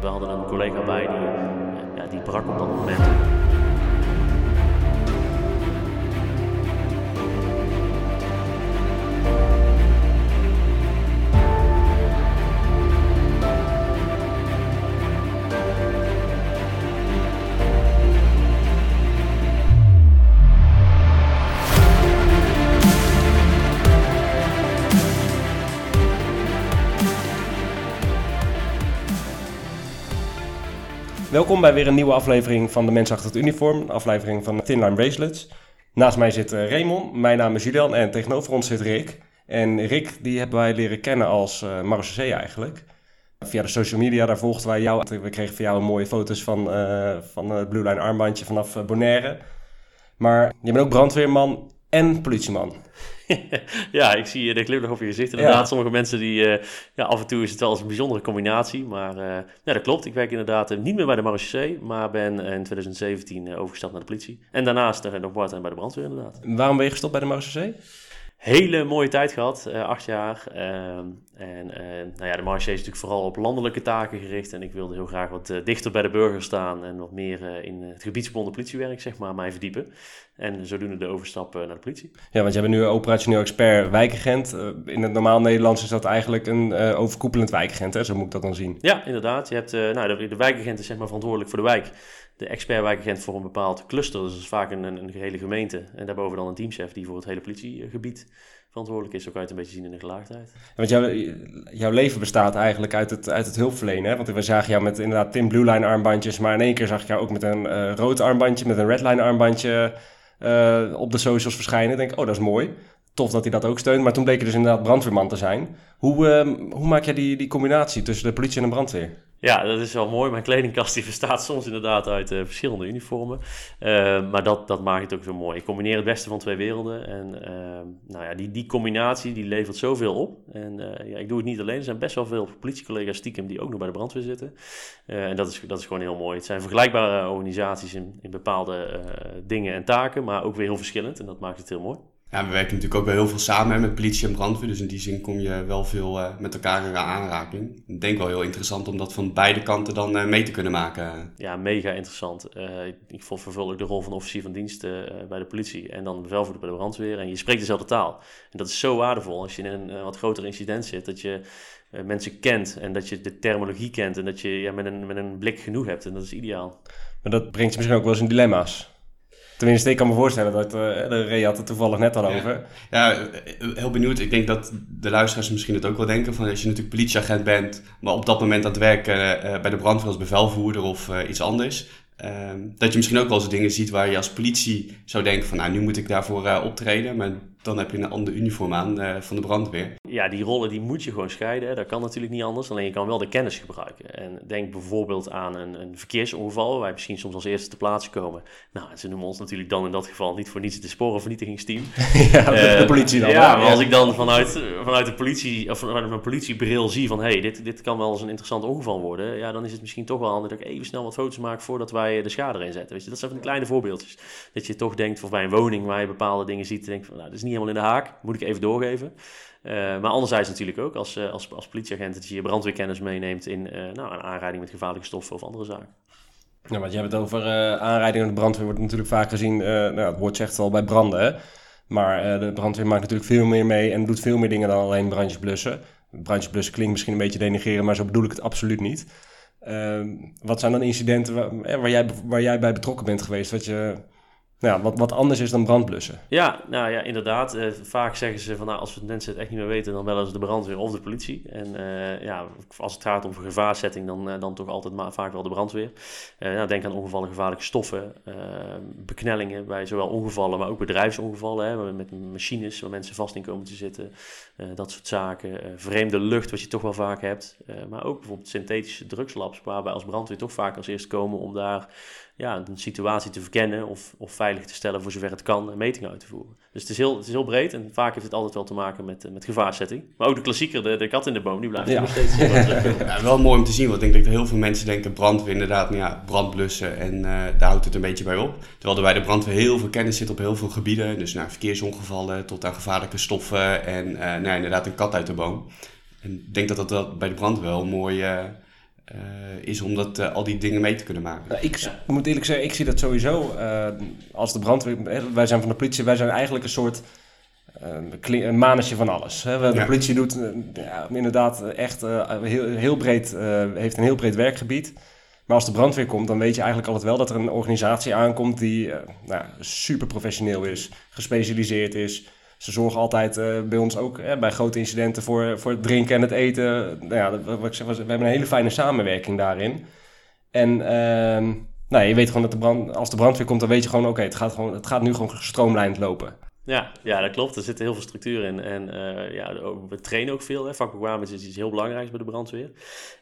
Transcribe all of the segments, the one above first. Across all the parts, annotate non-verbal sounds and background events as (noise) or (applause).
We hadden een collega bij die, ja, die brak op dat moment. Welkom bij weer een nieuwe aflevering van De Mens Achter het Uniform, een aflevering van Thin Line Bracelets. Naast mij zit uh, Raymond, mijn naam is Julian en tegenover ons zit Rick. En Rick, die hebben wij leren kennen als uh, eigenlijk. Via de social media, daar volgden wij jou. We kregen van jou mooie foto's van, uh, van het Blue Line armbandje vanaf Bonaire. Maar je bent ook brandweerman en politieman. (laughs) ja, ik zie de glimlach op je gezicht. Inderdaad, ja. sommige mensen die... Uh, ja, af en toe is het wel eens een bijzondere combinatie. Maar uh, ja, dat klopt. Ik werk inderdaad niet meer bij de marechaussee... maar ben in 2017 overgestapt naar de politie. En daarnaast nog part bij de brandweer inderdaad. Waarom ben je gestopt bij de marechaussee? Hele mooie tijd gehad, uh, acht jaar. Uh, en uh, nou ja, de marché is natuurlijk vooral op landelijke taken gericht. En ik wilde heel graag wat dichter bij de burger staan en wat meer in het gebiedsgebonden politiewerk, zeg maar, mij verdiepen. En zodoende de overstap naar de politie. Ja, want jij bent nu operationeel expert wijkagent. in het normaal Nederlands is dat eigenlijk een overkoepelend wijkagent, hè? zo moet ik dat dan zien. Ja, inderdaad. Je hebt, nou, de, de wijkagent is zeg maar verantwoordelijk voor de wijk de expertwijkagent voor een bepaald cluster. Dus dat is vaak een, een, gehele gemeente. En daarboven dan een teamchef die voor het hele politiegebied verantwoordelijk is. Zo kan je het een beetje zien in de gelaagdheid. Want jouw, jouw leven bestaat eigenlijk uit het, uit het hulpverlenen. Want we zagen jou met inderdaad Tim Blue Line armbandjes. Maar in één keer zag ik jou ook met een uh, rood armbandje, met een red line armbandje uh, op de socials verschijnen. Ik denk, oh dat is mooi. Tof dat hij dat ook steunt. Maar toen bleek je dus inderdaad brandweerman te zijn. Hoe, uh, hoe maak jij die, die combinatie tussen de politie en de brandweer? Ja, dat is wel mooi. Mijn kledingkast die (laughs) bestaat soms inderdaad uit uh, verschillende uniformen. Uh, maar dat, dat maakt het ook zo mooi. Ik combineer het beste van twee werelden. En uh, nou ja, die, die combinatie die levert zoveel op. En ja, ik doe het niet alleen. Er zijn best wel veel politiecollega's stiekem die ook nog bij de brandweer zitten. en dat is, dat is gewoon heel mooi. Het zijn vergelijkbare organisaties in, in bepaalde dingen en taken. Maar ook weer heel verschillend. En dat maakt het heel mooi. Ja, we werken natuurlijk ook wel heel veel samen met politie en brandweer. Dus in die zin kom je wel veel uh, met elkaar in aanraking. Ik denk wel heel interessant om dat van beide kanten dan uh, mee te kunnen maken. Ja, mega interessant. Uh, ik vervul ook de rol van officier van dienst bij de politie en dan bevelvoerder bij de brandweer. En je spreekt dezelfde taal. En dat is zo waardevol als je in een wat groter incident zit. Dat je mensen kent en dat je de terminologie kent. En dat je ja, met, een, met een blik genoeg hebt. En dat is ideaal. Maar dat brengt je misschien ook wel eens in dilemma's. Tenminste, ik kan me voorstellen dat uh, de Ray had het toevallig net al over. Ja, heel benieuwd. Ik denk dat de luisteraars misschien het ook wel denken. Van als je natuurlijk politieagent bent, maar op dat moment aan het werken uh, bij de brandweer als bevelvoerder of uh, iets anders. Ehm, dat je misschien ook wel eens dingen ziet waar je als politie zou denken van nou, nu moet ik daarvoor optreden. Maar dan heb je een ander uniform aan uh, van de brandweer. Ja, die rollen die moet je gewoon scheiden. Dat kan natuurlijk niet anders. Alleen je kan wel de kennis gebruiken. En denk bijvoorbeeld aan een, een verkeersongeval, waar je misschien soms als eerste te plaatsen komen. Nou, ze noemen ons natuurlijk dan in dat geval niet voor niets de sporenvernietigingsteam. (laughs) ja, uh, de politie dan. Ja, maar als ik dan vanuit, vanuit de politie, of vanuit mijn politiebril zie van hé, hey, dit, dit kan wel eens een interessant ongeval worden. Ja, dan is het misschien toch wel handig dat ik even snel wat foto's maak voordat wij de schade erin zetten. Weet je, dat zijn van die kleine voorbeeldjes. Dat je toch denkt, of bij een woning waar je bepaalde dingen ziet, denk van nou, dat is niet helemaal in de haak. Moet ik even doorgeven. Uh, maar anderzijds natuurlijk ook als, uh, als, als politieagent dat je je brandweerkennis meeneemt in uh, nou, een aanrijding met gevaarlijke stoffen of andere zaken. Ja, want je hebt het over aanrijdingen de brandweer wordt natuurlijk vaak gezien, nou, het woord zegt al bij branden. Hè? Maar de brandweer maakt natuurlijk veel meer mee en doet veel meer dingen dan alleen brandjes blussen. Brandjes blussen klinkt misschien een beetje denigreren, maar zo bedoel ik het absoluut niet. wat zijn dan incidenten waar, waar, jij, waar jij bij betrokken bent geweest, wat je ja, wat, wat anders is dan brandblussen. Ja, nou ja, inderdaad. Uh, vaak zeggen ze van nou, als we mensen het echt niet meer weten, dan bellen ze de brandweer of de politie. En uh, ja, als het gaat om gevaarzetting, dan, uh, dan toch altijd maar vaak wel de brandweer. nou, denk aan ongevallen, gevaarlijke stoffen, beknellingen bij zowel ongevallen, maar ook bedrijfsongevallen. Hè, met machines waar mensen vast in komen te zitten. dat soort zaken. vreemde lucht, wat je toch wel vaak hebt. maar ook bijvoorbeeld synthetische drugslabs, waarbij als brandweer toch vaak als eerst komen om daar ja, een situatie te verkennen of, of veilig te stellen voor zover het kan en metingen uit te voeren. Dus het is heel, het is heel breed en vaak heeft het altijd wel te maken met, met gevaarzetting. Maar ook de klassieker, de, de kat in de boom, die blijft Ja. nog steeds (laughs) Ja, wel mooi om te zien, want ik denk dat heel veel mensen denken brandweer inderdaad, nou ja, brandblussen en eh, daar houdt het een beetje bij op. Terwijl er bij de brandweer heel veel kennis zit op heel veel gebieden, dus nou, verkeersongevallen tot aan gevaarlijke stoffen en eh, nou, inderdaad een kat uit de boom. En ik denk dat dat bij de brandweer wel mooi eh, eh, is om dat, eh, al die dingen mee te kunnen maken. Nou, ik moet eerlijk zeggen, ik zie dat sowieso eh, als de brandweer. Wij zijn van de politie, wij zijn eigenlijk een soort eh, een manetje van alles. Hè. De Ja. politie doet eh, ja, inderdaad echt eh, heel, heel breed, eh, heeft een heel breed werkgebied. Maar als de brandweer komt, dan weet je eigenlijk altijd wel dat er een organisatie aankomt die eh, nou, super professioneel is, gespecialiseerd is. Ze zorgen altijd eh, bij ons ook bij grote incidenten voor, voor het drinken en het eten. Nou ja, wat ik zeg, we hebben een hele fijne samenwerking daarin. En ehm, nou, je weet gewoon dat de brand, als de brandweer komt, dan weet je gewoon, oké, het, gaat gewoon- het gaat nu gewoon gestroomlijnd lopen. Ja, ja, dat klopt. Er zit heel veel structuur in. En eh, ja, we trainen ook veel. Vakbekwaamheid is iets heel belangrijks bij de brandweer.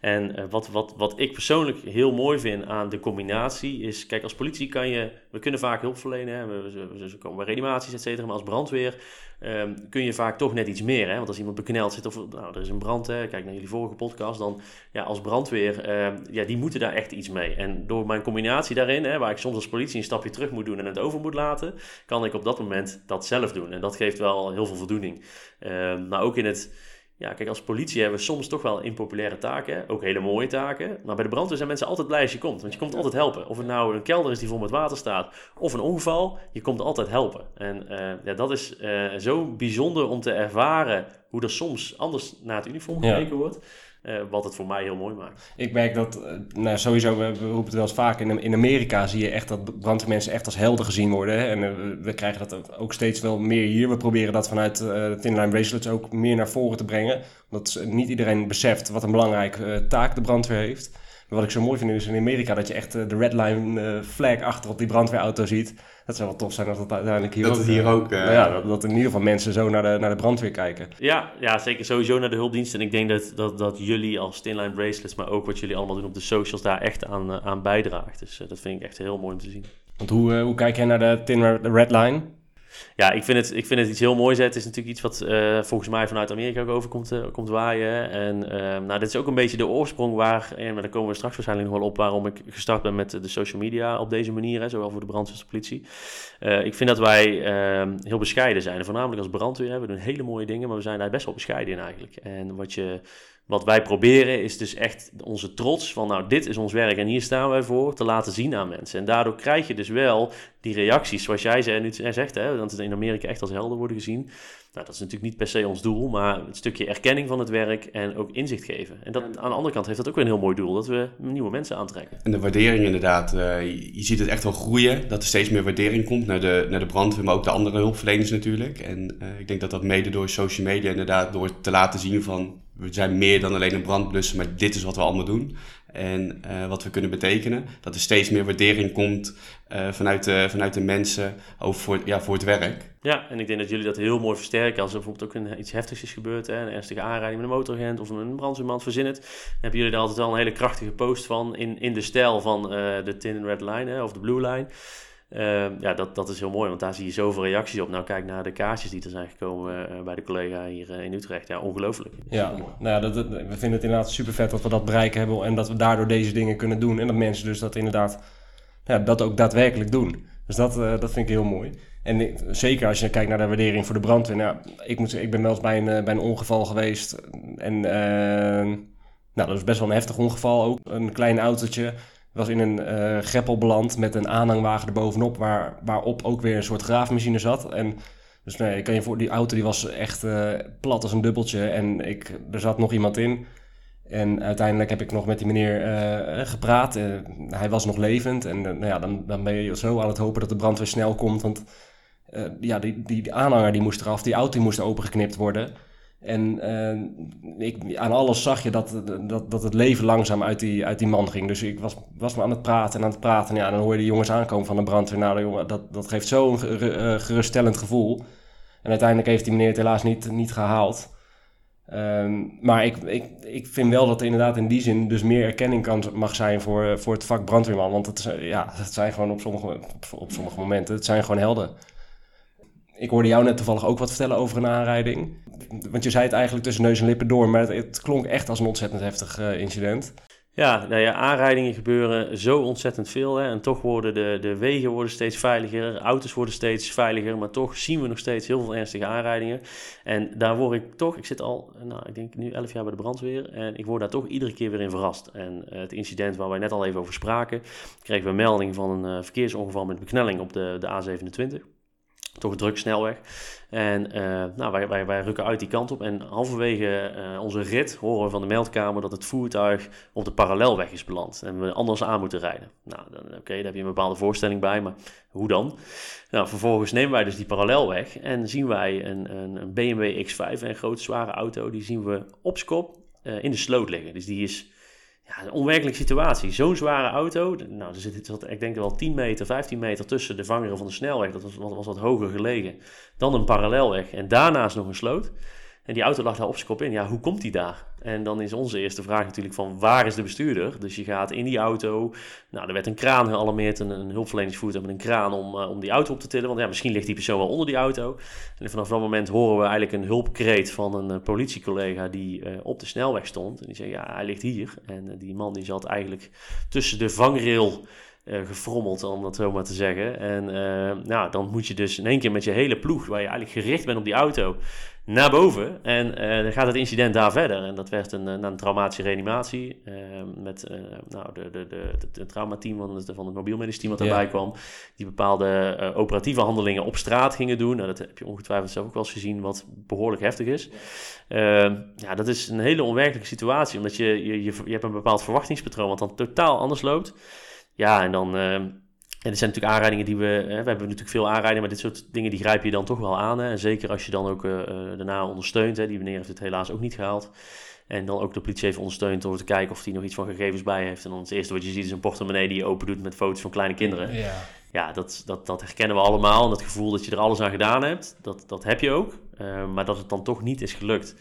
En eh, wat, wat, wat ik persoonlijk heel mooi vind aan de combinatie is... Kijk, als politie kan je... We kunnen vaak hulp verlenen. Hè. We komen bij reanimaties, et cetera. Maar als brandweer ehm, kun je vaak toch net iets meer. Hè. Want als iemand bekneld zit of nou, er is een brand... Hè, kijk naar jullie vorige podcast. Dan ja, als brandweer... ehm, ja, die moeten daar echt iets mee. En door mijn combinatie daarin... Hè, waar ik soms als politie een stapje terug moet doen en het over moet laten kan ik op dat moment dat zelf doen. En dat geeft wel heel veel voldoening. Ehm, maar ook in het... Ja, kijk, als politie hebben we soms toch wel impopulaire taken. Ook hele mooie taken. Maar bij de brandweer zijn mensen altijd blij als je komt. Want je komt altijd helpen. Of het nou een kelder is die vol met water staat. Of een ongeval. Je komt altijd helpen. En eh, ja, dat is eh, zo bijzonder om te ervaren... hoe er soms anders naar het uniform Ja. gekeken wordt. Eh, wat het voor mij heel mooi maakt. Ik merk dat, eh, nou, sowieso, we, we roepen het wel eens vaak, in, in Amerika zie je echt dat brandweermensen echt als helden gezien worden. Hè? En eh, we- krijgen dat ook- steeds wel meer hier. We proberen dat vanuit eh de Thin Line Bracelets ook meer naar voren te brengen. Omdat niet iedereen beseft wat een belangrijke taak de brandweer heeft. Wat ik zo mooi vind is in Amerika dat je echt eh, de red line eh, flag achter op die brandweerauto ziet. Dat zou wel tof zijn dat het uiteindelijk hier Dat ook... het hier eh, ook, nou ja, dat, dat in ieder geval mensen zo naar de, naar de brandweer kijken. Ja, ja, zeker sowieso naar de hulpdienst. En ik denk dat, dat, dat jullie als Tinline Bracelets, maar ook wat jullie allemaal doen op de socials, daar echt aan, aan bijdraagt. Dus dat vind ik echt heel mooi om te zien. Want hoe, hoe kijk jij naar de Thin red line? Ja, ik vind het, ik vind het iets heel moois. hè. Het is natuurlijk iets wat eh, volgens mij vanuit Amerika ook over komt, eh, komt waaien. En eh, nou, dit is ook een beetje de oorsprong waar, en daar komen we straks waarschijnlijk nog wel op, waarom ik gestart ben met de social media op deze manier. Hè, zowel voor de brandweer. Eh, ik vind dat wij eh, heel bescheiden zijn. Voornamelijk als brandweer. hè. We doen hele mooie dingen, maar we zijn daar best wel bescheiden in eigenlijk. En wat je... Wat wij proberen is dus echt onze trots van, nou, dit is ons werk en hier staan wij voor, te laten zien aan mensen. En daardoor krijg je dus wel die reacties, zoals jij zei, nu zegt, hè, dat het in Amerika echt als helden worden gezien. Nou, dat is natuurlijk niet per se ons doel, maar het stukje erkenning van het werk en ook inzicht geven. En dat, aan de andere kant heeft dat ook weer een heel mooi doel, dat we nieuwe mensen aantrekken. En de waardering inderdaad, eh, je, je ziet het echt wel groeien, dat er steeds meer waardering komt naar de, naar de brandweer, maar ook de andere hulpverleners natuurlijk. En eh, ik denk dat dat mede door social media inderdaad, door te laten zien van, we zijn meer dan alleen een brandblussen, maar dit is wat we allemaal doen. En eh, wat we kunnen betekenen, dat er steeds meer waardering komt eh, vanuit, de, vanuit de mensen over voor, ja, voor het werk. Ja, en ik denk dat jullie dat heel mooi versterken. Als er bijvoorbeeld ook een, iets heftigs is gebeurd, hè, een ernstige aanrijding met een motoragent of een brandweerman, verzin het. Dan hebben jullie daar altijd wel een hele krachtige post van in, in de stijl van eh, de Tin Red Line hè, of de Blue Line. Ehm, ja, dat, dat is heel mooi, want daar zie je zoveel reacties op. Nou, kijk naar de kaartjes die er zijn gekomen eh, bij de collega hier eh, in Utrecht. Ja, ongelooflijk. Ja, nou ja, dat, we vinden het inderdaad super vet dat we dat bereiken hebben en dat we daardoor deze dingen kunnen doen. En dat mensen dus dat inderdaad, ja, dat ook daadwerkelijk doen. Dus dat, eh, dat vind ik heel mooi. En zeker als je kijkt naar de waardering voor de brandweer. Nou, ik, moet, ik ben wel eens bij een, bij een ongeval geweest. En nou, dat is best wel een heftig ongeval ook. Een klein autootje was in een eh, greppel beland met een aanhangwagen erbovenop, waar, waarop ook weer een soort graafmachine zat. En dus nee, ik kan je voor die auto die was echt eh, plat als een dubbeltje en ik, er zat nog iemand in. En uiteindelijk heb ik nog met die meneer eh, gepraat. Hij was nog levend. En nou ja, dan, dan ben je zo aan het hopen dat de brandweer snel komt. Want ja, die, die, die aanhanger die moest eraf, die auto die moest opengeknipt worden. En eh, ik, aan alles zag je dat, dat, dat het leven langzaam uit die, uit die man ging. Dus ik was, was maar aan het praten en aan het praten. En ja, dan hoor je de jongens aankomen van de brandweer. Nou, dat, dat geeft zo'n eh, geruststellend gevoel. En uiteindelijk heeft die meneer het helaas niet, niet gehaald. Ehm, maar ik, ik, ik vind wel dat er inderdaad in die zin dus meer erkenning kan, mag zijn voor, voor het vak brandweerman. Want het, ja, het zijn gewoon op sommige, op sommige momenten, het zijn gewoon helden. Ik hoorde jou net toevallig ook wat vertellen over een aanrijding. Want je zei het eigenlijk tussen neus en lippen door, maar het, klonk echt als een ontzettend heftig uh, incident. Ja, nou ja, aanrijdingen gebeuren zo ontzettend veel. Hè? En toch worden de, de wegen worden steeds veiliger, auto's worden steeds veiliger. Maar toch zien we nog steeds heel veel ernstige aanrijdingen. En daar word ik toch, ik zit al, nou, ik denk nu 11 jaar bij de brandweer. En ik word daar toch iedere keer weer in verrast. En uh, het incident waar wij net al even over spraken, kregen we een melding van een uh, verkeersongeval met beknelling op de, de A27 toch druk snelweg. En uh, nou, wij, wij, wij rukken uit die kant op. En halverwege uh, onze rit horen we van de meldkamer dat het voertuig op de parallelweg is beland. En we anders aan moeten rijden. Nou, oké, daar heb je een bepaalde voorstelling bij, maar hoe dan? Nou, vervolgens nemen wij dus die parallelweg en zien wij een, een, een BMW X5, een grote zware auto, die zien we op skop uh, in de sloot liggen. Dus die is ja, een onwerkelijke situatie. Zo'n zware auto. Nou, er zit, ik denk wel 10 meter, 15 meter tussen de vangeren van de snelweg. Dat was wat hoger gelegen. Dan een parallelweg. En daarnaast nog een sloot. En die auto lag daar op zijn kop in. Ja, hoe komt die daar? En dan is onze eerste vraag natuurlijk van waar is de bestuurder? Dus je gaat in die auto. Nou, er werd een kraan gealarmeerd, een, een hulpverleningsvoertuig met een kraan om, uh, om die auto op te tillen. Want ja, misschien ligt die persoon wel onder die auto. En vanaf dat moment horen we eigenlijk een hulpkreet van een uh, politiecollega die uh, op de snelweg stond. En die zei, ja, hij ligt hier. En die man die zat eigenlijk tussen de vangrail uh, gefrommeld, om dat zo maar te zeggen. En nou, dan moet je dus in één keer met je hele ploeg, waar je eigenlijk gericht bent op die auto, naar boven. En uh, dan gaat het incident daar verder. En dat werd een, een traumatische reanimatie met nou, de, de, de, de, traumateam van het, van het mobiel medisch team wat erbij kwam. Die bepaalde operatieve handelingen op straat gingen doen. Nou, dat heb je ongetwijfeld zelf ook wel eens gezien, wat behoorlijk heftig is. ja, dat is een hele onwerkelijke situatie, omdat je, je, je, je hebt een bepaald verwachtingspatroon wat dan totaal anders loopt. Ja, en dan. En er zijn natuurlijk aanrijdingen die we. Hè, we hebben natuurlijk veel aanrijdingen, maar dit soort dingen die grijp je dan toch wel aan. Hè. En zeker als je dan ook uh, daarna ondersteunt. Hè. Die meneer heeft het helaas ook niet gehaald. En dan ook de politie heeft ondersteund door te kijken of hij nog iets van gegevens bij heeft. En dan het eerste wat je ziet is een portemonnee die je open doet met foto's van kleine kinderen. Ja, ja dat, dat, dat herkennen we allemaal. En dat gevoel dat je er alles aan gedaan hebt, dat, dat heb je ook. Uh, maar dat het dan toch niet is gelukt.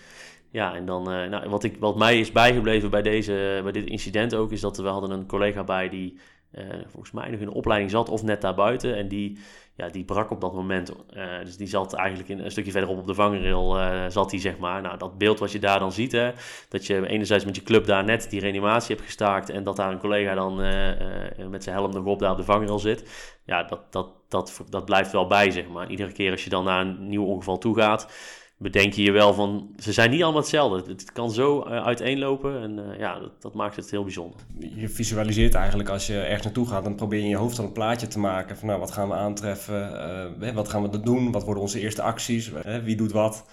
Ja, en dan, uh, nou, wat, ik, wat mij is bijgebleven bij, deze, bij dit incident ook, is dat we hadden een collega bij die uh, volgens mij nog in de opleiding zat of net daarbuiten. En die, ja, die brak op dat moment. Uh, dus die zat eigenlijk in, een stukje verderop op de vangrail, uh, zat hij zeg maar. Nou, dat beeld wat je daar dan ziet, hè, dat je enerzijds met je club daar net die reanimatie hebt gestaakt en dat daar een collega dan met zijn helm nog op daar op de vangrail zit. Ja, dat, dat, dat, dat blijft wel bij, zeg maar. Iedere keer als je dan naar een nieuw ongeval toe gaat, bedenk je je wel van, ze zijn niet allemaal hetzelfde. Het kan zo uh, uiteenlopen en uh, ja, dat, dat, maakt het heel bijzonder. Je visualiseert eigenlijk als je ergens naartoe gaat, dan probeer je in je hoofd al een plaatje te maken van nou, wat gaan we aantreffen, uh, wat gaan we doen, wat worden onze eerste acties, wie doet wat.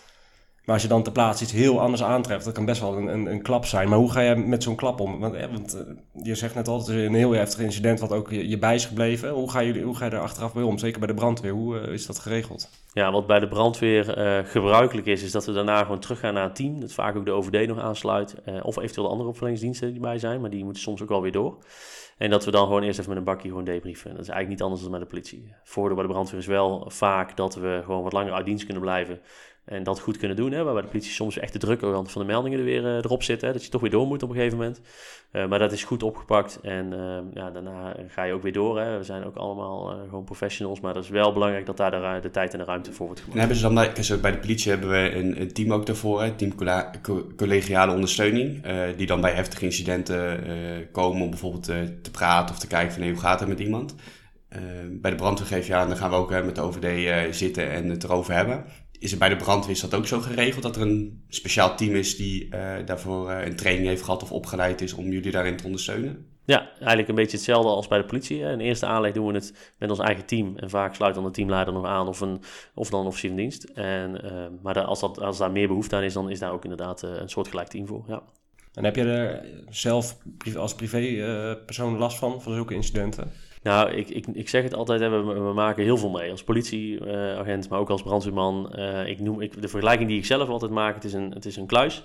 Maar als je dan ter plaatse iets heel anders aantreft, dat kan best wel een, een, een klap zijn. Maar hoe ga je met zo'n klap om? Want, want je zegt net altijd een heel heftig incident wat ook je, bij is gebleven. Hoe ga, je, hoe ga je er achteraf mee om? Zeker bij de brandweer. Hoe is dat geregeld? Ja, wat bij de brandweer gebruikelijk is, is dat we daarna gewoon teruggaan naar het team. Dat vaak ook de OVD nog aansluit. Of eventueel andere opvolgingsdiensten die erbij zijn, maar die moeten soms ook wel weer door. En dat we dan gewoon eerst even met een bakje gewoon debriefen. Dat is eigenlijk niet anders dan met de politie. Voordeel bij de brandweer is wel vaak dat we gewoon wat langer uit dienst kunnen blijven. En dat goed kunnen doen. Hè, waarbij de politie soms echt de druk van de meldingen er weer uh, erop zit. Hè, dat je toch weer door moet op een gegeven moment. Uh, maar dat is goed opgepakt. En uh, ja, daarna ga je ook weer door. Hè. We zijn ook allemaal gewoon professionals. Maar dat is wel belangrijk dat daar de, tijd en de ruimte voor wordt gemaakt. En hebben ze dan bij, de politie hebben we een, team ook daarvoor. Hè, team collegiale ondersteuning. die dan bij heftige incidenten komen om bijvoorbeeld te praten of te kijken van hey, hoe gaat het met iemand. bij de brandweer geef je aan, dan gaan we ook met de OVD zitten en het erover hebben is er bij de brandweer dat ook zo geregeld dat er een speciaal team is die uh, daarvoor uh, een training heeft gehad of opgeleid is om jullie daarin te ondersteunen? Ja, eigenlijk een beetje hetzelfde als bij de politie. In de eerste aanleg doen we het met ons eigen team. En vaak sluit dan de teamleider nog aan of, een, of dan een officier van dienst. En, uh, maar als, dat, als daar meer behoefte aan is, dan is daar ook inderdaad een soortgelijk team voor. Ja. En heb je er zelf als privépersoon last van, van zulke incidenten? Nou, ik, ik, ik zeg het altijd, we, we maken heel veel mee. Als politieagent, maar ook als brandweerman. Uh, ik noem, ik, de vergelijking die ik zelf altijd maak, het is een, het is een kluis.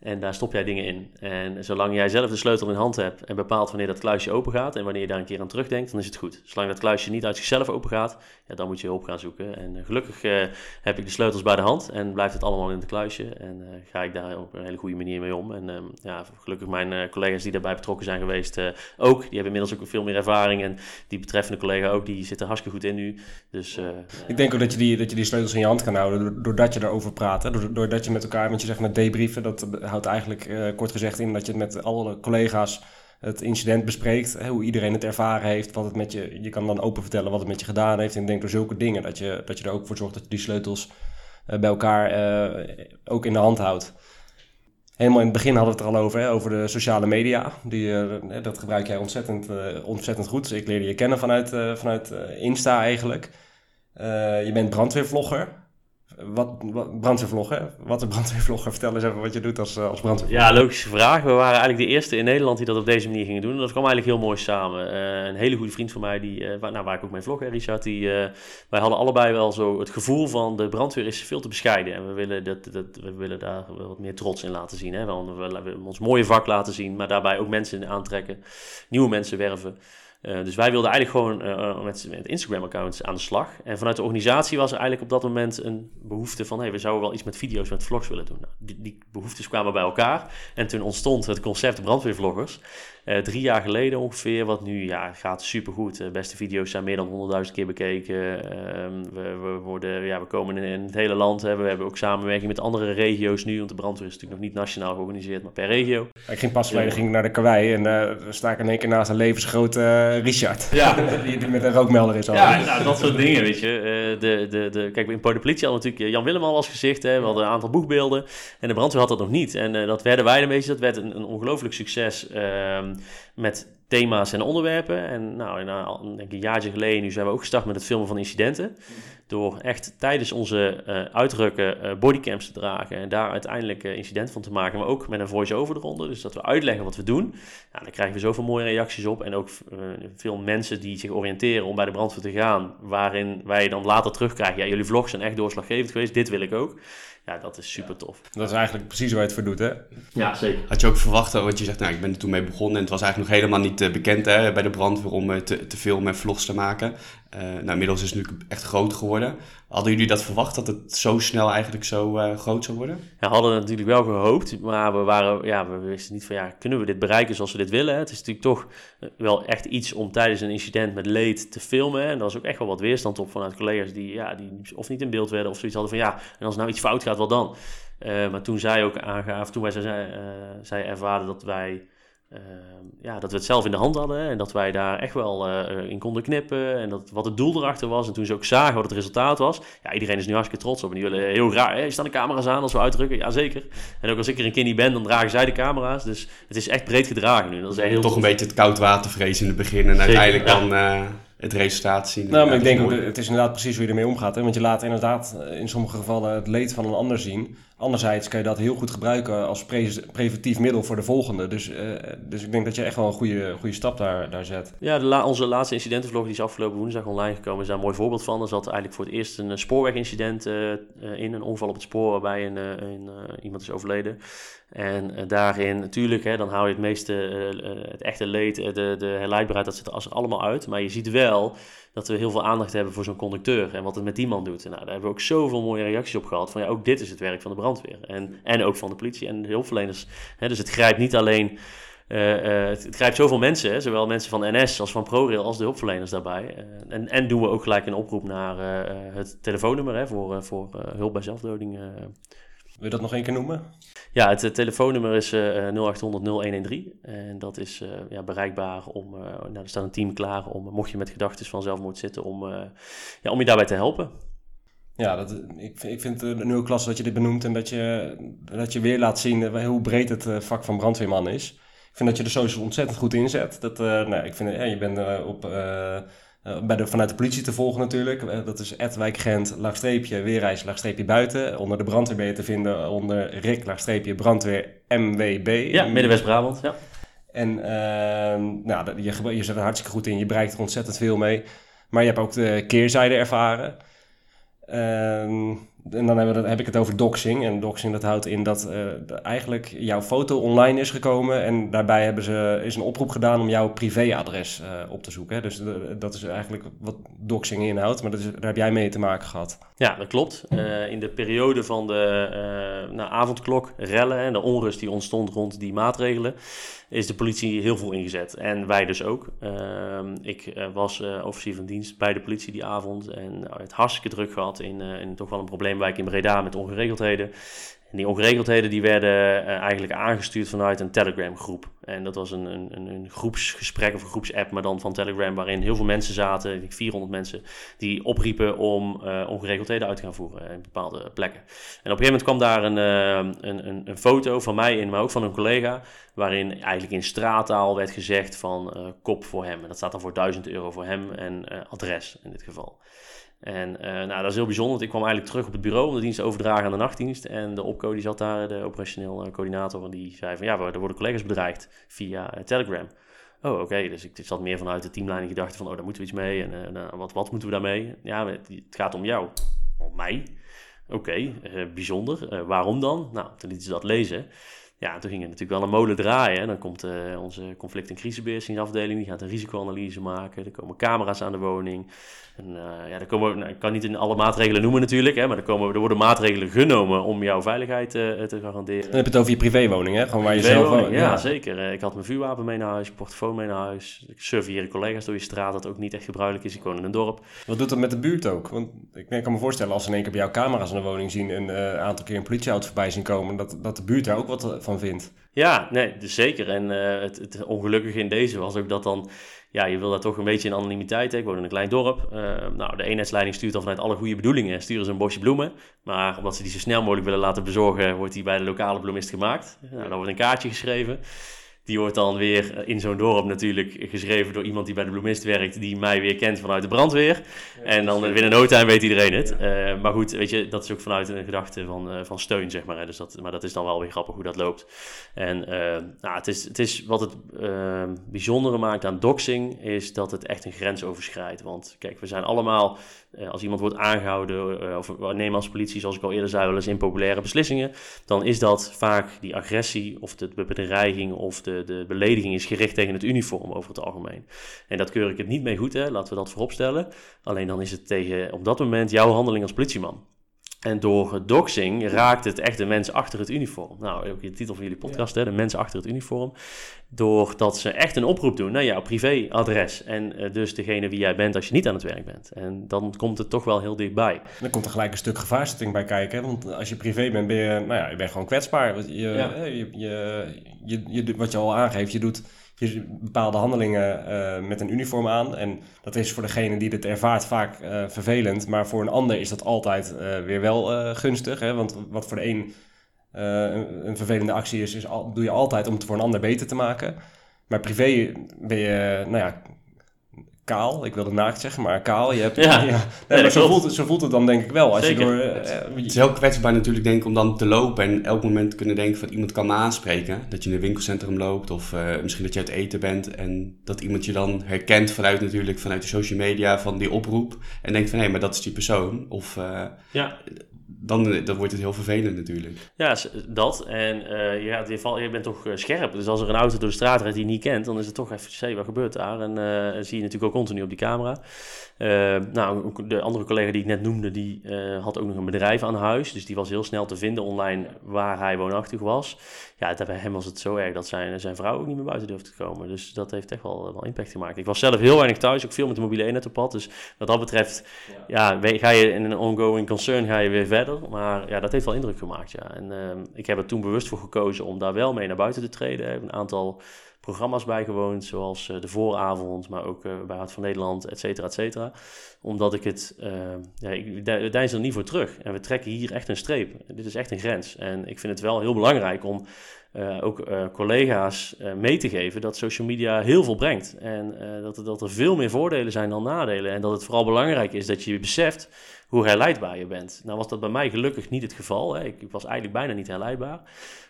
En daar stop jij dingen in. En zolang jij zelf de sleutel in hand hebt en bepaalt wanneer dat kluisje open gaat en wanneer je daar een keer aan terugdenkt, dan is het goed. Zolang dat kluisje niet uit zichzelf open gaat, ja, dan moet je hulp gaan zoeken. En uh, gelukkig uh, heb ik de sleutels bij de hand en blijft het allemaal in het kluisje. En uh, ga ik daar op een hele goede manier mee om. En um, ja, gelukkig mijn collega's die daarbij betrokken zijn geweest ook. Die hebben inmiddels ook veel meer ervaring. En die betreffende collega ook, die zitten hartstikke goed in nu. Dus, ik denk ook dat je, die, dat je die sleutels in je hand kan houden doordat je erover praat. Doordat je met elkaar, want je zegt met debriefen, dat houdt eigenlijk uh, kort gezegd in dat je met alle collega's het incident bespreekt. Hoe iedereen het ervaren heeft. Wat het met je, je kan dan open vertellen wat het met je gedaan heeft. En ik denk door zulke dingen dat je, dat je er ook voor zorgt dat je die sleutels uh, bij elkaar uh, ook in de hand houdt. Helemaal in het begin hadden we het er al over, hè, over de sociale media. Die, dat gebruik jij ontzettend, ontzettend goed. Dus ik leerde je kennen vanuit, vanuit Insta eigenlijk. je bent brandweervlogger. Wat, wat brandweervlogger? Wat een brandweervlogger? Vertel eens even wat je doet als, uh, als brandweervlogger. Ja, logische vraag. We waren eigenlijk de eerste in Nederland die dat op deze manier gingen doen. En dat kwam eigenlijk heel mooi samen. Uh, een hele goede vriend van mij, die, uh, waar, nou, waar ik ook mee vlog, Richard, die, wij hadden allebei wel zo het gevoel van de brandweer is veel te bescheiden. En we willen, dat, dat, we willen daar wat meer trots in laten zien. Hè? We willen ons mooie vak laten zien, maar daarbij ook mensen aantrekken, nieuwe mensen werven. Uh, dus wij wilden eigenlijk gewoon uh, met, met Instagram-accounts aan de slag. En vanuit de organisatie was er eigenlijk op dat moment een behoefte van... hey, we zouden wel iets met video's, met vlogs willen doen. Nou, die, die, behoeftes kwamen bij elkaar. En toen ontstond het concept brandweervloggers. Uh, drie jaar geleden ongeveer, wat nu ja, gaat supergoed. De beste video's zijn meer dan 100.000 keer bekeken. Ehm, we, we, worden, ja, we komen in, in, het hele land. Hè. We hebben ook samenwerking met andere regio's nu. Want de brandweer is natuurlijk nog niet nationaal georganiseerd, maar per regio. Ik ging pas geleden ging naar de Karwei en uh, sta ik in één keer naast een levensgrote uh, Richard. Ja. (laughs) die, met een rookmelder is al. Ja, nou, dat soort dingen, weet je. de, de, de, kijk, in de politie hadden natuurlijk Jan Willem al als gezicht. Hè. We hadden een aantal boekbeelden. En de brandweer had dat nog niet. En dat werden wij een beetje. Dat werd een, een ongelooflijk succes. Ehm, met thema's en onderwerpen. En nou, na, denk een jaartje geleden, nu zijn we ook gestart met het filmen van incidenten. Door echt tijdens onze uh, uitrukken uh, bodycams te dragen en daar uiteindelijk uh, incident van te maken. Maar ook met een voice-over eronder. Dus dat we uitleggen wat we doen. Nou, dan krijgen we zoveel mooie reacties op. En ook veel mensen die zich oriënteren om bij de brandweer te gaan. Waarin wij dan later terugkrijgen. Ja, jullie vlogs zijn echt doorslaggevend geweest. Dit wil ik ook. Ja, dat is super tof. Dat is eigenlijk precies waar je het voor doet, hè? Ja, zeker. Had je ook verwacht, wat je zegt, nou, ik ben er toen mee begonnen en het was eigenlijk nog helemaal niet bekend hè, bij de brandweer om te, te filmen en vlogs te maken. Uh, nou, inmiddels is het nu echt groot geworden. Hadden jullie dat verwacht, dat het zo snel eigenlijk zo uh, groot zou worden? Ja, hadden het natuurlijk wel gehoopt, maar we, waren, ja, we wisten niet van, ja, kunnen we dit bereiken zoals we dit willen? Het is natuurlijk toch eh, wel echt iets om tijdens een incident met leed te filmen. En daar was ook echt wel wat weerstand op vanuit collega's die, ja, die of niet in beeld werden of zoiets hadden van, ja, en als nou iets fout gaat, wat dan? Maar toen zij ook aangaf, toen wij zij, zij ervaren dat wij uh, ja, dat we het zelf in de hand hadden en dat wij daar echt wel uh, in konden knippen en dat, wat het doel erachter was. En toen ze ook zagen wat het resultaat was, ja, iedereen is nu hartstikke trots op. En die willen heel graag, hey, staan de camera's aan als we uitdrukken? Jazeker. En ook als ik er een keer niet ben, dan dragen zij de camera's. Dus het is echt breed gedragen nu. Dat is heel Toch een beetje het koudwatervrees in het begin en uiteindelijk dan... Uh, het resultaat zien. Nou, maar ik denk ook, het is inderdaad precies hoe je ermee omgaat. Hè? Want je laat inderdaad in sommige gevallen het leed van een ander zien. Anderzijds kan je dat heel goed gebruiken als pre preventief middel voor de volgende. Dus, uh, dus ik denk dat je echt wel een goede, goede stap daar, daar zet. Ja, de onze laatste incidentenvlog die is afgelopen woensdag online gekomen, is daar een mooi voorbeeld van. Er zat eigenlijk voor het eerst een spoorwegincident uh, in, een ongeval op het spoor waarbij een, een, iemand is overleden. En daarin, natuurlijk, hè, dan hou je het meeste, het echte leed, de, de herleidbaarheid, dat zit er allemaal uit. Maar je ziet wel dat we heel veel aandacht hebben voor zo'n conducteur en wat het met die man doet. En nou, daar hebben we ook zoveel mooie reacties op gehad. Van ja, ook dit is het werk van de brandweer. En, en ook van de politie en de hulpverleners. Hè, dus het grijpt niet alleen. Uh, uh, het, grijpt zoveel mensen, zowel mensen van NS als van ProRail als de hulpverleners daarbij. Uh, en, en doen we ook gelijk een oproep naar het telefoonnummer hè, voor, voor hulp bij zelfdoding. Wil je dat nog één keer noemen? Ja, het, telefoonnummer is uh, 0800 0113. En dat is uh, ja, bereikbaar om, uh, nou, er staat een team klaar om, mocht je met gedachten van zelfmoord zitten, om, ja, om je daarbij te helpen. Ja, dat, ik, ik vind het nu ook klasse dat je dit benoemt en dat je, dat je weer laat zien hoe breed het vak van brandweerman is. Ik vind dat je er sowieso ontzettend goed inzet. Dat, nou, ik vind, ja, je bent op uh, bij de, vanuit de politie te volgen natuurlijk. Uh, dat is Ed Wijkgent, laagstreepje, weerreis, laagstreepje buiten. Onder de brandweer ben je te vinden onder Rick, laagstreepje, brandweer, MWB. Ja, Midden-West-Brabant, ja. En uh, nou, je, je zet er hartstikke goed in, je bereikt er ontzettend veel mee. Maar je hebt ook de keerzijde ervaren. Ehm, en dan heb, heb ik het over doxing. En doxing dat houdt in dat uh, eigenlijk jouw foto online is gekomen. En daarbij hebben ze, is een oproep gedaan om jouw privéadres uh, op te zoeken. Hè? Dus dat is eigenlijk wat doxing inhoudt. Maar dat is, daar heb jij mee te maken gehad. Ja, dat klopt. Uh, in de periode van de nou, avondklok, rellen en de onrust die ontstond rond die maatregelen is de politie heel veel ingezet. En wij dus ook. Ik was uh, officier van dienst bij de politie die avond. En het hartstikke druk gehad in, in toch wel een probleemwijk in Breda met ongeregeldheden. En die ongeregeldheden die werden eigenlijk aangestuurd vanuit een Telegram groep. En dat was een, een, een groepsgesprek of een groepsapp, maar dan van Telegram, waarin heel veel mensen zaten, ik 400 mensen, die opriepen om uh, ongeregeldheden uit te gaan voeren in bepaalde plekken. En op een gegeven moment kwam daar een, een, een, een, foto van mij in, maar ook van een collega, waarin eigenlijk in straattaal werd gezegd van kop voor hem. En dat staat dan voor 1000 euro voor hem en adres in dit geval. En uh, nou, dat is heel bijzonder, want ik kwam eigenlijk terug op het bureau om de dienst overdragen aan de nachtdienst. En de opco die zat daar, de operationeel uh, coördinator, die zei van ja, er worden collega's bedreigd via uh, Telegram. Oh, oké, dus ik zat meer vanuit de teamleiding gedachte van oh, daar moeten we iets mee en nou, wat, wat moeten we daarmee? Ja, het, gaat om jou. Om mij? Oké, bijzonder. waarom dan? Nou, toen lieten ze dat lezen. Ja, toen ging het natuurlijk wel een molen draaien. Dan komt uh, onze conflict- en crisisbeheersingsafdeling, die gaat een risicoanalyse maken. Er komen camera's aan de woning. En uh, ja, er komen, nou, ik kan niet in alle maatregelen noemen natuurlijk, hè, maar er, komen, er worden maatregelen genomen om jouw veiligheid uh, te garanderen. Dan heb je het over je privéwoning, hè? Gewoon waar je zelf woning, ja, ja, zeker. ik had mijn vuurwapen mee naar huis, portofoon mee naar huis. Ik surveilleer collega's door je straat, dat ook niet echt gebruikelijk is. Ik woon in een dorp. Wat doet dat met de buurt ook? Want ik kan me voorstellen, als ze in één keer bij jouw camera's in de woning zien... en een aantal keer een politieauto voorbij zien komen, dat, dat de buurt daar ook wat vindt. Ja, nee, dus zeker. En uh, het, het ongelukkige in deze was ook dat dan ja, je wil daar toch een beetje in anonimiteit. Hè. Ik woon in een klein dorp. Uh, nou, de eenheidsleiding stuurt dan vanuit alle goede bedoelingen, sturen ze een bosje bloemen. Maar omdat ze die zo snel mogelijk willen laten bezorgen, wordt die bij de lokale bloemist gemaakt. Nou, dan wordt een kaartje geschreven. Die wordt dan weer in zo'n dorp natuurlijk geschreven door iemand die bij de bloemist werkt, die mij weer kent vanuit de brandweer. en dan binnen no time weet iedereen het. Uh, maar goed, weet je, dat is ook vanuit een gedachte van, uh, van steun, zeg maar. Hè. Dus dat, maar dat is dan wel weer grappig hoe dat loopt. En uh, nou, het, is, het is wat het bijzondere maakt aan doxing, is dat het echt een grens overschrijdt. Want kijk, we zijn allemaal, als iemand wordt aangehouden, of we nemen als politie, zoals ik al eerder zei, wel eens impopulaire beslissingen, dan is dat vaak die agressie of de bedreiging of de de, belediging is gericht tegen het uniform over het algemeen. En dat keur ik het niet mee goed, hè? laten we dat vooropstellen. Alleen dan is het tegen op dat moment jouw handeling als politieman. En door doxing raakt het echt de mensen achter het uniform. Nou, ook de titel van jullie podcast, hè, de mensen achter het uniform. Doordat ze echt een oproep doen naar jouw privéadres. En uh, dus degene wie jij bent als je niet aan het werk bent. En dan komt het toch wel heel dichtbij. Dan komt er gelijk een stuk gevaarzetting bij kijken. Want als je privé bent, ben je, nou ja, je bent gewoon kwetsbaar. Je, ja. je, je, je, wat je al aangeeft, je doet je bepaalde handelingen uh, met een uniform aan. En dat is voor degene die dit ervaart vaak uh, vervelend. Maar voor een ander is dat altijd uh, weer wel gunstig. Hè? Want wat voor de een een, een, vervelende actie is, is al, doe je altijd om het voor een ander beter te maken. Maar privé ben je, nou ja, kaal. Ik wilde naakt zeggen, maar kaal. Je hebt, ja. ja. Nee, maar zo, voelt het, zo voelt het dan denk ik wel. Als je door, uh, het is heel kwetsbaar natuurlijk denk ik om dan te lopen en elk moment kunnen denken van iemand kan me aanspreken. Dat je in een winkelcentrum loopt of uh, misschien dat je uit eten bent en dat iemand je dan herkent vanuit natuurlijk vanuit de social media van die oproep en denkt van hé, maar dat is die persoon. Of uh, ja dan, dan wordt het heel vervelend natuurlijk. Ja, dat. En uh, ja, je, je bent toch eh, scherp. Dus als er een auto door de straat rijdt die je niet kent, dan is het toch even, hé, wat gebeurt daar? En uh, zie je natuurlijk ook continu op die camera. Uh, nou, de andere collega die ik net noemde, die uh, had ook nog een bedrijf aan huis. Dus die was heel snel te vinden online waar hij woonachtig was. Ja, bij hem was het zo erg dat zijn, zijn vrouw ook niet meer buiten durfde te komen. Dus dat heeft echt wel, wel impact gemaakt. Ik was zelf heel weinig thuis, ook veel met de mobiele eenheid op pad. Dus wat dat betreft, ja. ja, ga je in een ongoing concern ga je weer verder. Maar ja, dat heeft wel indruk gemaakt, ja. En uh, ik heb er toen bewust voor gekozen om daar wel mee naar buiten te treden. Ik heb een aantal programma's bijgewoond, zoals uh, de vooravond, maar ook uh, bij Hart van Nederland, et cetera, et cetera. Omdat ik het, uh, ja, ik deins er niet voor terug. En we trekken hier echt een streep. Dit is echt een grens. En ik vind het wel heel belangrijk om ook collega's mee te geven dat social media heel veel brengt. En dat, er, dat er veel meer voordelen zijn dan nadelen. En dat het vooral belangrijk is dat je beseft hoe herleidbaar je bent. Nou was dat bij mij gelukkig niet het geval. Hè. Ik was eigenlijk bijna niet herleidbaar.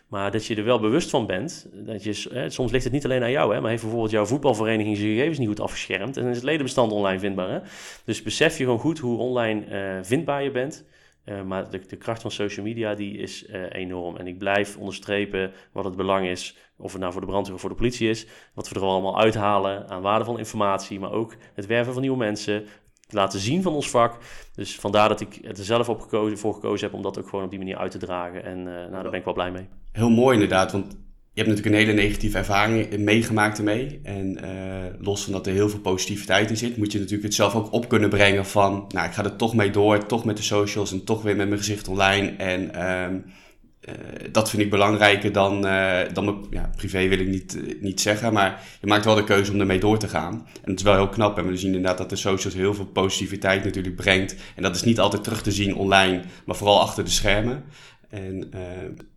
Maar dat je er wel bewust van bent. Dat je, hè, soms ligt het niet alleen aan jou, hè, maar heeft bijvoorbeeld jouw voetbalvereniging zijn gegevens niet goed afgeschermd. En is het ledenbestand online vindbaar. Hè? Dus besef je gewoon goed hoe online uh, vindbaar je bent. Uh, maar de, kracht van social media die is uh, enorm. En ik blijf onderstrepen wat het belang is, of het nou voor de brandweer of voor de politie is, wat we er allemaal uithalen aan waardevolle informatie, maar ook het werven van nieuwe mensen, laten zien van ons vak. Dus vandaar dat ik er zelf op voor gekozen heb om dat ook gewoon op die manier uit te dragen. En nou, daar ben ik wel blij mee. Heel mooi inderdaad, want je hebt natuurlijk een hele negatieve ervaring meegemaakt ermee. En uh, los van dat er heel veel positiviteit in zit, moet je natuurlijk het zelf ook op kunnen brengen van, nou, ik ga er toch mee door, toch met de socials en toch weer met mijn gezicht online. En uh, uh, dat vind ik belangrijker dan, dan mijn, ja, privé wil ik niet, niet zeggen, maar je maakt wel de keuze om ermee door te gaan. En het is wel heel knap en we zien inderdaad dat de socials heel veel positiviteit natuurlijk brengt. En dat is niet altijd terug te zien online, maar vooral achter de schermen. En uh,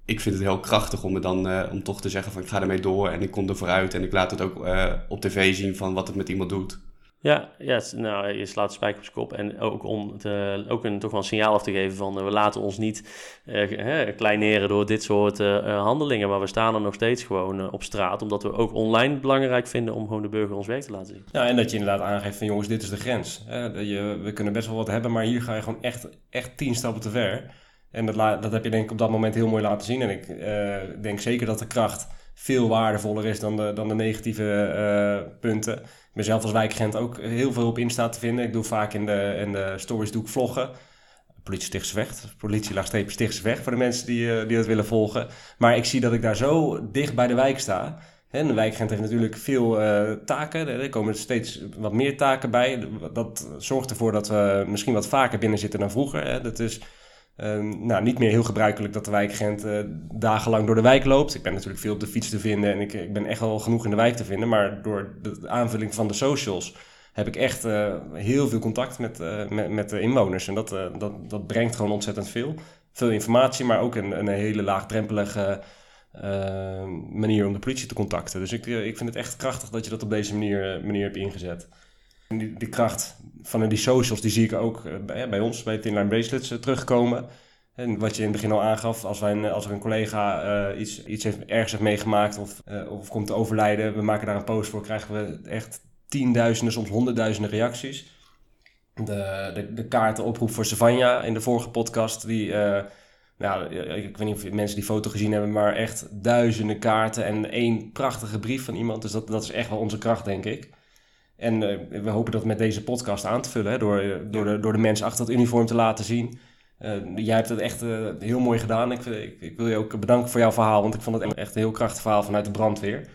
ik vind het heel krachtig om, me dan, uh, om toch te zeggen van ik ga ermee door en ik kom er vooruit en ik laat het ook uh, op tv zien van wat het met iemand doet. Ja, ja nou, je slaat de spijker op zijn kop. En ook om te, ook een, toch wel een signaal af te geven van we laten ons niet uh, kleineren door dit soort uh, handelingen. Maar we staan er nog steeds gewoon uh, op straat. Omdat we ook online belangrijk vinden om gewoon de burger ons werk te laten zien. Ja, en dat je inderdaad aangeeft van jongens, dit is de grens. Je, we kunnen best wel wat hebben, maar hier ga je gewoon echt, echt tien stappen te ver. En dat, dat heb je denk ik op dat moment heel mooi laten zien. En ik uh, denk zeker dat de kracht veel waardevoller is dan de, dan de negatieve uh, punten. Ik ben zelf als wijkagent ook heel veel op Insta te vinden. Ik doe vaak in de, in de stories doe ik vloggen. Politie Stichtsweg, politie laagstreepje Stichtsweg voor de mensen die, uh, die dat willen volgen. Maar ik zie dat ik daar zo dicht bij de wijk sta. En de wijkagent heeft natuurlijk veel taken. Er komen steeds wat meer taken bij. Dat zorgt ervoor dat we misschien wat vaker binnen zitten dan vroeger. Hè. Dat is Um, nou, niet meer heel gebruikelijk dat de wijkagent uh, dagenlang door de wijk loopt. Ik ben natuurlijk veel op de fiets te vinden en ik, ik ben echt wel genoeg in de wijk te vinden. Maar door de aanvulling van de socials heb ik echt uh, heel veel contact met, uh, met, met, de inwoners. En dat, dat, dat brengt gewoon ontzettend veel. Veel informatie, maar ook een, een hele laagdrempelige manier om de politie te contacten. Dus ik, ik vind het echt krachtig dat je dat op deze manier, manier hebt ingezet. Die, die, kracht van die socials, die zie ik ook uh, bij, bij, ons, bij Tinline Bracelets, uh, terugkomen. En wat je in het begin al aangaf, als, wij, als er een collega uh, iets, iets heeft, ergens heeft meegemaakt of, of komt te overlijden, we maken daar een post voor, krijgen we echt tienduizenden, soms honderdduizenden reacties. De, de, de kaartenoproep voor Savanja in de vorige podcast, die, nou, ik weet niet of mensen die foto gezien hebben, maar echt duizenden kaarten en één prachtige brief van iemand. Dus dat, dat is echt wel onze kracht, denk ik. En uh, we hopen dat met deze podcast aan te vullen, hè, door, eh, door, de, door de mensen achter het uniform te laten zien. Uh, jij hebt het echt heel mooi gedaan. Ik, ik, ik, wil je ook bedanken voor jouw verhaal, want ik vond het echt een heel krachtig verhaal vanuit de brandweer.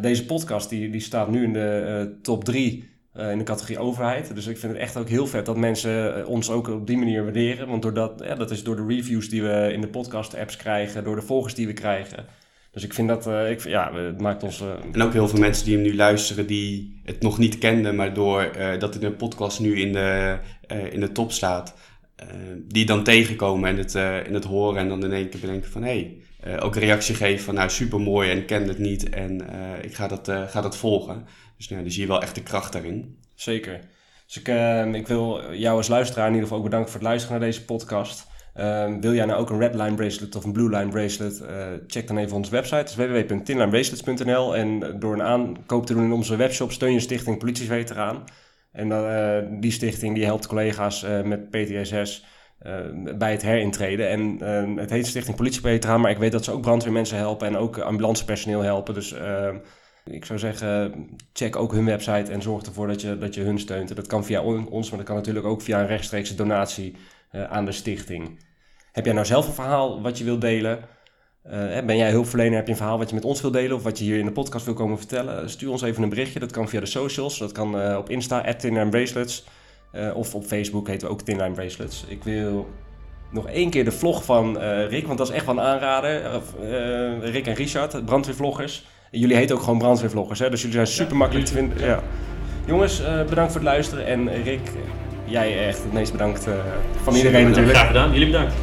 deze podcast die, die staat nu in de top 3 in de categorie overheid. Dus ik vind het echt ook heel vet dat mensen ons ook op die manier waarderen. Want doordat, ja, dat is door de reviews die we in de podcast-apps krijgen, door de volgers die we krijgen. Dus ik vind dat, uh, ik, ja, het maakt ons... Uh... En ook heel veel mensen die hem nu luisteren die het nog niet kenden, maar door uh, dat in de podcast nu in de, in de top staat, die dan tegenkomen en het, in het horen en dan in één keer bedenken van hé, hey, ook reactie geven van nou super mooi en ik ken het niet en ik ga dat, ga dat volgen. Dus nou, dan zie je wel echt de kracht daarin. Zeker. Dus ik, ik wil jou als luisteraar in ieder geval ook bedanken voor het luisteren naar deze podcast. Um, wil jij nou ook een red line bracelet of een blue line bracelet? Uh, check dan even onze website. www.tinlinebracelets.nl En door een aankoop te doen in onze webshop steun je Stichting Politieveteraan. En uh, die stichting die helpt collega's uh, met PTSS bij het herintreden. En het heet Stichting Politieveteraan, maar ik weet dat ze ook brandweermensen helpen en ook ambulancepersoneel helpen. Dus ehm, ik zou zeggen, check ook hun website en zorg ervoor dat je, dat je hun steunt. dat kan via ons, maar dat kan natuurlijk ook via een rechtstreekse donatie aan de stichting. Heb jij nou zelf een verhaal wat je wilt delen? Uh, ben jij hulpverlener? Heb je een verhaal wat je met ons wilt delen of wat je hier in de podcast wil komen vertellen? Stuur ons even een berichtje. Dat kan via de socials. Dat kan uh, op Insta, at Bracelets. of op Facebook heten we ook Tinline Bracelets. Ik wil nog één keer de vlog van Rick, want dat is echt wel een aanrader. Rick en Richard, brandweervloggers. Jullie heten ook gewoon brandweervloggers, hè? dus jullie zijn super makkelijk te vinden. Ja. Jongens, bedankt voor het luisteren. En Rick, jij echt het meest bedankt van iedereen natuurlijk. Graag gedaan, jullie bedankt.